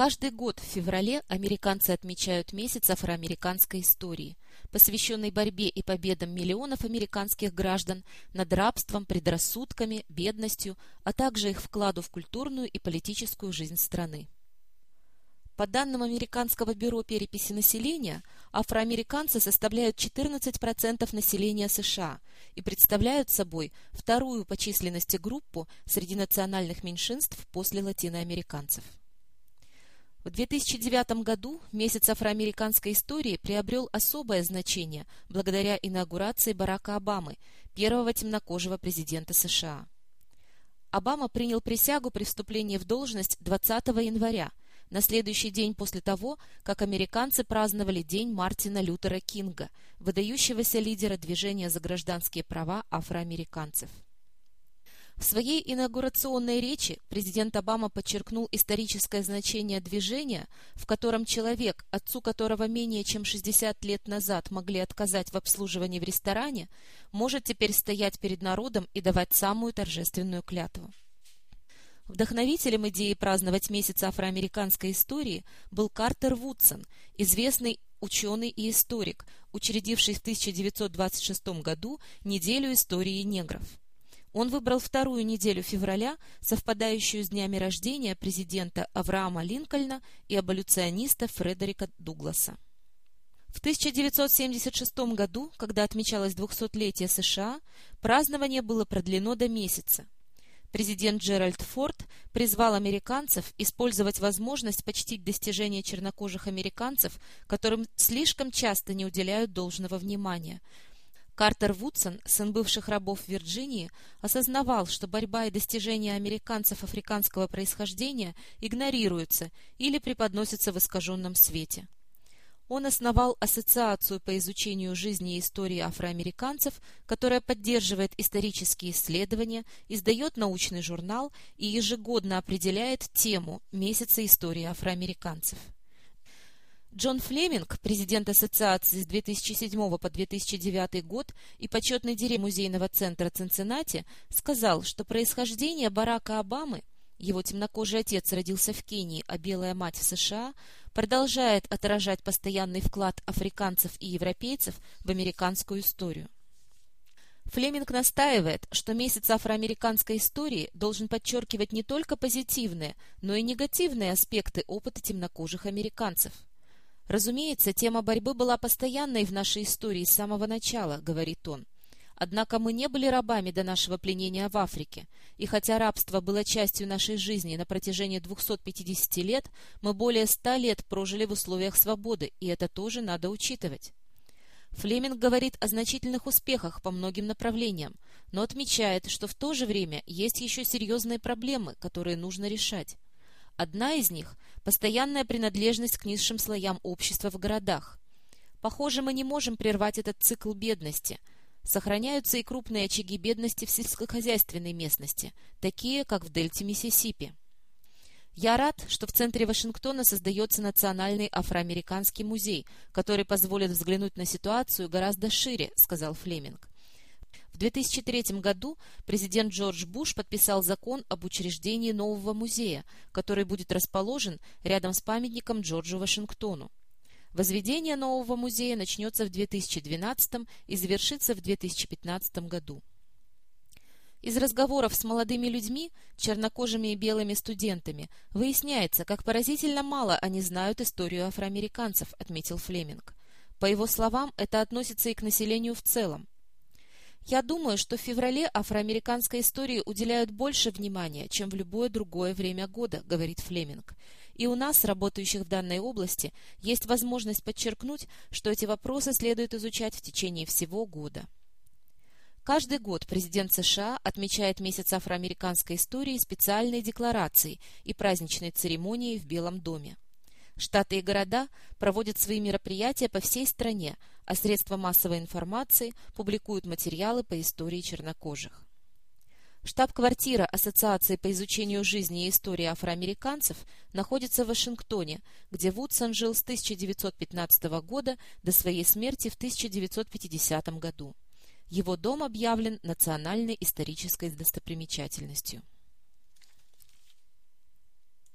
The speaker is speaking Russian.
Каждый год в феврале американцы отмечают месяц афроамериканской истории, посвященный борьбе и победам миллионов американских граждан над рабством, предрассудками, бедностью, а также их вкладу в культурную и политическую жизнь страны. По данным Американского бюро переписи населения, афроамериканцы составляют 14% населения США и представляют собой вторую по численности группу среди национальных меньшинств после латиноамериканцев. В 2009 году месяц афроамериканской истории приобрел особое значение благодаря инаугурации Барака Обамы, первого темнокожего президента США. Обама принял присягу при вступлении в должность 20 января, на следующий день после того, как американцы праздновали День Мартина Лютера Кинга, выдающегося лидера движения за гражданские права афроамериканцев. В своей инаугурационной речи президент Обама подчеркнул историческое значение движения, в котором человек, отцу которого менее чем 60 лет назад могли отказать в обслуживании в ресторане, может теперь стоять перед народом и давать самую торжественную клятву. Вдохновителем идеи праздновать месяц афроамериканской истории был Картер Вудсон, известный ученый и историк, учредивший в 1926 году неделю истории негров. Он выбрал вторую неделю февраля, совпадающую с днями рождения президента Авраама Линкольна и аболюциониста Фредерика Дугласа. В 1976 году, когда отмечалось 200-летие США, празднование было продлено до месяца. Президент Джеральд Форд призвал американцев использовать возможность почтить достижения чернокожих американцев, которым слишком часто не уделяют должного внимания – Картер Вудсон, сын бывших рабов Вирджинии, осознавал, что борьба и достижения американцев африканского происхождения игнорируются или преподносятся в искаженном свете. Он основал Ассоциацию по изучению жизни и истории афроамериканцев, которая поддерживает исторические исследования, издает научный журнал и ежегодно определяет тему Месяца истории афроамериканцев. Джон Флеминг, президент ассоциации с 2007 по 2009 год и почетный директор музейного центра Цинциннати, сказал, что происхождение Барака Обамы, его темнокожий отец родился в Кении, а белая мать в США, продолжает отражать постоянный вклад африканцев и европейцев в американскую историю. Флеминг настаивает, что месяц афроамериканской истории должен подчеркивать не только позитивные, но и негативные аспекты опыта темнокожих американцев – Разумеется, тема борьбы была постоянной в нашей истории с самого начала, говорит он. Однако мы не были рабами до нашего пленения в Африке, и хотя рабство было частью нашей жизни на протяжении 250 лет, мы более 100 лет прожили в условиях свободы, и это тоже надо учитывать. Флеминг говорит о значительных успехах по многим направлениям, но отмечает, что в то же время есть еще серьезные проблемы, которые нужно решать. Одна из них – постоянная принадлежность к низшим слоям общества в городах. Похоже, мы не можем прервать этот цикл бедности. Сохраняются и крупные очаги бедности в сельскохозяйственной местности, такие, как в дельте Миссисипи. Я рад, что в центре Вашингтона создается Национальный афроамериканский музей, который позволит взглянуть на ситуацию гораздо шире, сказал Флеминг. 2003 году президент Джордж Буш подписал закон об учреждении нового музея, который будет расположен рядом с памятником Джорджу Вашингтону. Возведение нового музея начнется в 2012 и завершится в 2015 году. Из разговоров с молодыми людьми, чернокожими и белыми студентами, выясняется, как поразительно мало они знают историю афроамериканцев, отметил Флеминг. По его словам, это относится и к населению в целом. Я думаю, что в феврале афроамериканской истории уделяют больше внимания, чем в любое другое время года, говорит Флеминг. И у нас, работающих в данной области, есть возможность подчеркнуть, что эти вопросы следует изучать в течение всего года. Каждый год президент США отмечает месяц афроамериканской истории специальной декларацией и праздничной церемонией в Белом доме. Штаты и города проводят свои мероприятия по всей стране, а средства массовой информации публикуют материалы по истории чернокожих. Штаб-квартира Ассоциации по изучению жизни и истории афроамериканцев находится в Вашингтоне, где Вудсон жил с 1915 года до своей смерти в 1950 году. Его дом объявлен национальной исторической достопримечательностью.